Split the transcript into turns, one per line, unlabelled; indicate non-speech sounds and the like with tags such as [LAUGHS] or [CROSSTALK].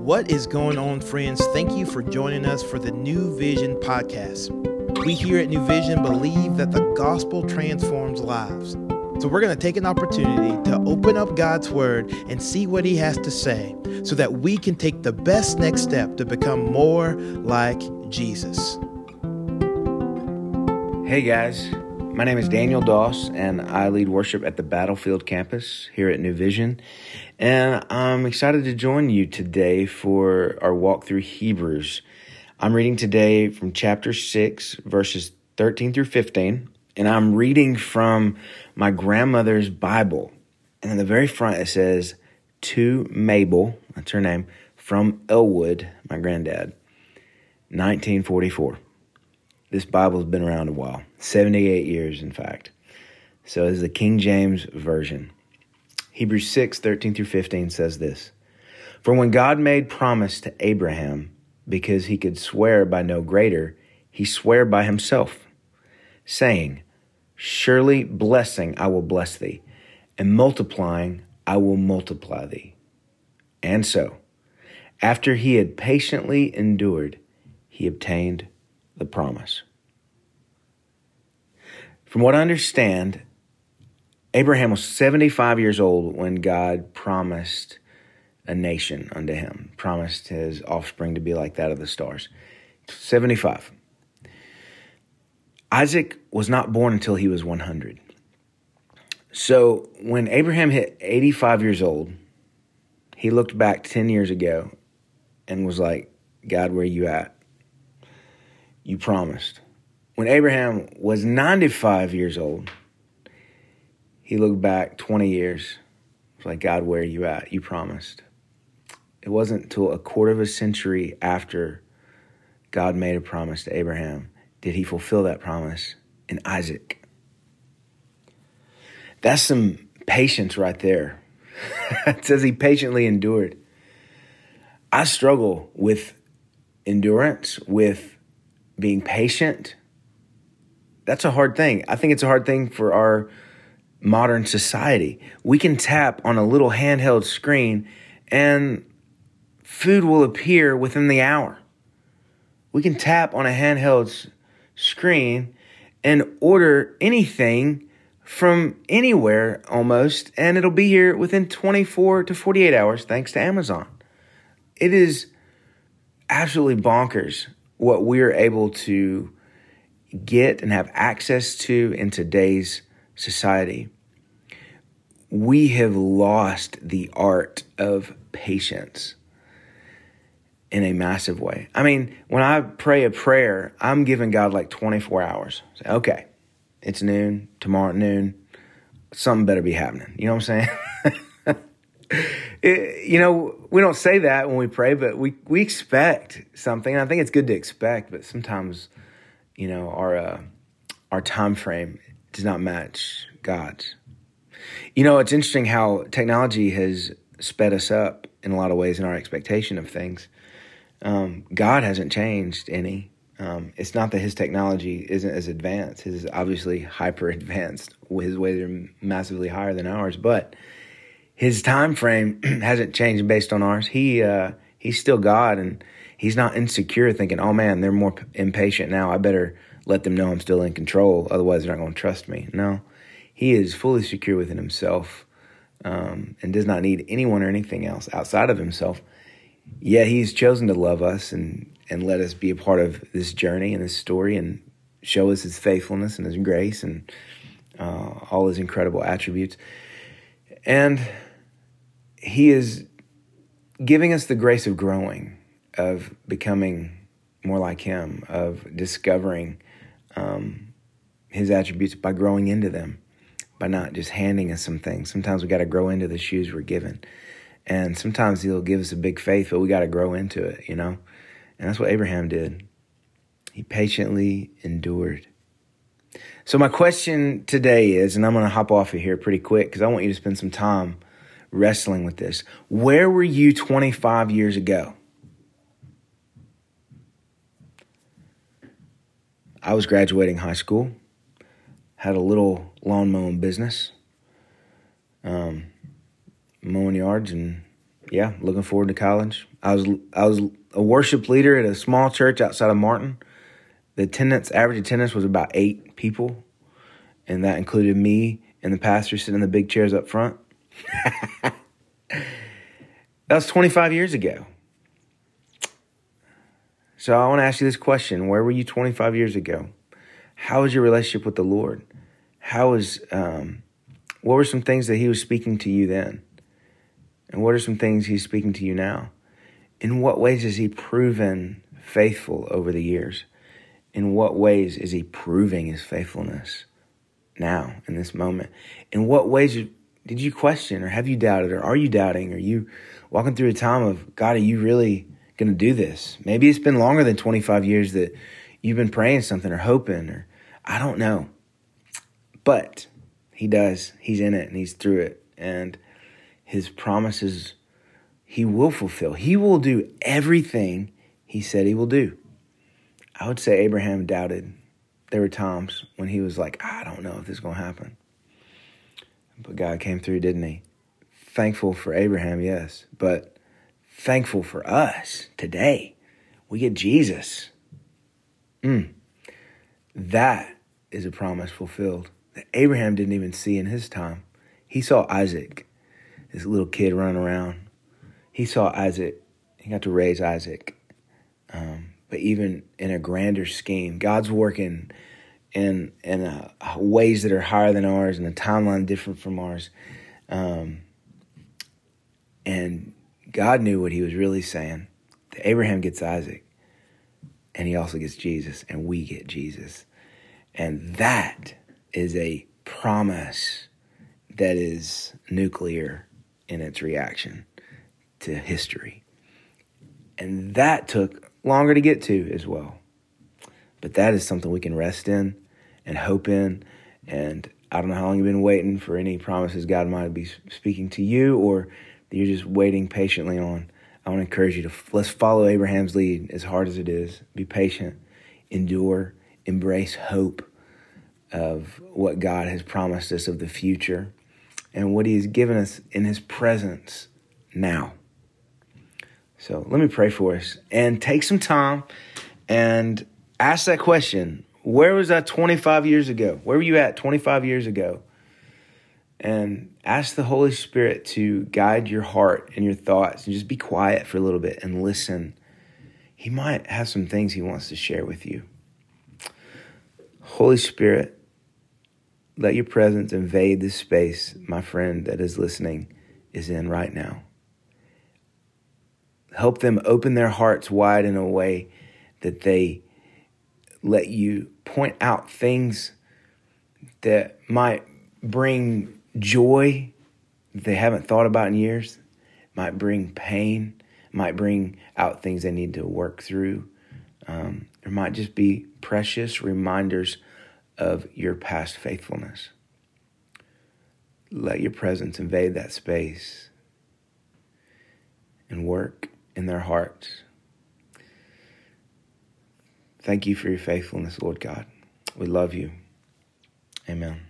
What is going on, friends? Thank you for joining us for the New Vision podcast. We here at New Vision believe that the gospel transforms lives. So we're going to take an opportunity to open up God's word and see what he has to say so that we can take the best next step to become more like Jesus.
Hey guys, my name is Daniel Doss, and I lead worship at the Battlefield campus here at New Vision. And I'm excited to join you today for our walk through Hebrews. I'm reading today from chapter 6, verses 13 through 15, and I'm reading from my grandmother's Bible. And in the very front, it says, To Mabel, that's her name, from Elwood, my granddad, 1944. This Bible's been around a while, 78 years, in fact. So this is the King James Version. Hebrews 6, 13 through 15 says this For when God made promise to Abraham, because he could swear by no greater, he sware by himself, saying, Surely blessing I will bless thee, and multiplying I will multiply thee. And so, after he had patiently endured, he obtained the promise. From what I understand, Abraham was 75 years old when God promised a nation unto him, promised his offspring to be like that of the stars. 75. Isaac was not born until he was 100. So when Abraham hit 85 years old, he looked back 10 years ago and was like, God, where you at? You promised. When Abraham was 95 years old, he looked back 20 years. was like, God, where are you at? You promised. It wasn't until a quarter of a century after God made a promise to Abraham did he fulfill that promise in Isaac. That's some patience right there. [LAUGHS] it says he patiently endured. I struggle with endurance, with being patient. That's a hard thing. I think it's a hard thing for our modern society. We can tap on a little handheld screen and food will appear within the hour. We can tap on a handheld screen and order anything from anywhere almost, and it'll be here within 24 to 48 hours thanks to Amazon. It is absolutely bonkers what we're able to get and have access to in today's society. We have lost the art of patience in a massive way. I mean, when I pray a prayer, I'm giving God like 24 hours. Say, okay, it's noon, tomorrow at noon, something better be happening. You know what I'm saying? [LAUGHS] it, you know, we don't say that when we pray, but we, we expect something. I think it's good to expect, but sometimes, you know, our, uh, our time frame does not match God's. You know, it's interesting how technology has sped us up in a lot of ways in our expectation of things. Um, God hasn't changed any. Um, it's not that his technology isn't as advanced. His is obviously hyper advanced. His ways are massively higher than ours, but his time frame [CLEARS THROAT] hasn't changed based on ours. He uh, he's still God, and he's not insecure, thinking, "Oh man, they're more impatient now. I better let them know I'm still in control. Otherwise, they're not going to trust me." No, he is fully secure within himself, um, and does not need anyone or anything else outside of himself yeah, he's chosen to love us and and let us be a part of this journey and this story and show us his faithfulness and his grace and uh, all his incredible attributes. And he is giving us the grace of growing, of becoming more like him, of discovering um, his attributes by growing into them, by not just handing us some things. Sometimes we got to grow into the shoes we're given. And sometimes he'll give us a big faith, but we got to grow into it, you know? And that's what Abraham did. He patiently endured. So, my question today is, and I'm going to hop off of here pretty quick because I want you to spend some time wrestling with this. Where were you 25 years ago? I was graduating high school, had a little lawn mowing business. Um, mowing yards and yeah, looking forward to college. I was I was a worship leader at a small church outside of Martin. The attendance average attendance was about eight people, and that included me and the pastor sitting in the big chairs up front. [LAUGHS] that was 25 years ago. So I want to ask you this question: Where were you 25 years ago? How was your relationship with the Lord? How was um, what were some things that He was speaking to you then? And what are some things He's speaking to you now? In what ways has He proven faithful over the years? In what ways is He proving His faithfulness now, in this moment? In what ways did you question, or have you doubted, or are you doubting? Are you walking through a time of, God, are you really going to do this? Maybe it's been longer than 25 years that you've been praying something or hoping, or I don't know. But He does. He's in it and He's through it. And his promises he will fulfill. He will do everything he said he will do. I would say Abraham doubted. There were times when he was like, I don't know if this is going to happen. But God came through, didn't he? Thankful for Abraham, yes, but thankful for us today. We get Jesus. Mm. That is a promise fulfilled that Abraham didn't even see in his time. He saw Isaac this little kid running around. He saw Isaac. He got to raise Isaac. Um, but even in a grander scheme, God's working in in uh, ways that are higher than ours and a timeline different from ours. Um, and God knew what He was really saying. Abraham gets Isaac, and he also gets Jesus, and we get Jesus, and that is a promise that is nuclear in its reaction to history. And that took longer to get to as well. But that is something we can rest in and hope in. And I don't know how long you've been waiting for any promises God might be speaking to you or that you're just waiting patiently on. I want to encourage you to let's follow Abraham's lead as hard as it is. Be patient, endure, embrace hope of what God has promised us of the future and what He has given us in His presence now. So let me pray for us and take some time and ask that question Where was I 25 years ago? Where were you at 25 years ago? And ask the Holy Spirit to guide your heart and your thoughts and just be quiet for a little bit and listen. He might have some things He wants to share with you. Holy Spirit, let your presence invade this space, my friend that is listening is in right now. Help them open their hearts wide in a way that they let you point out things that might bring joy that they haven't thought about in years, might bring pain, might bring out things they need to work through. Um, there might just be precious reminders of your past faithfulness. Let your presence invade that space and work in their hearts. Thank you for your faithfulness, Lord God. We love you. Amen.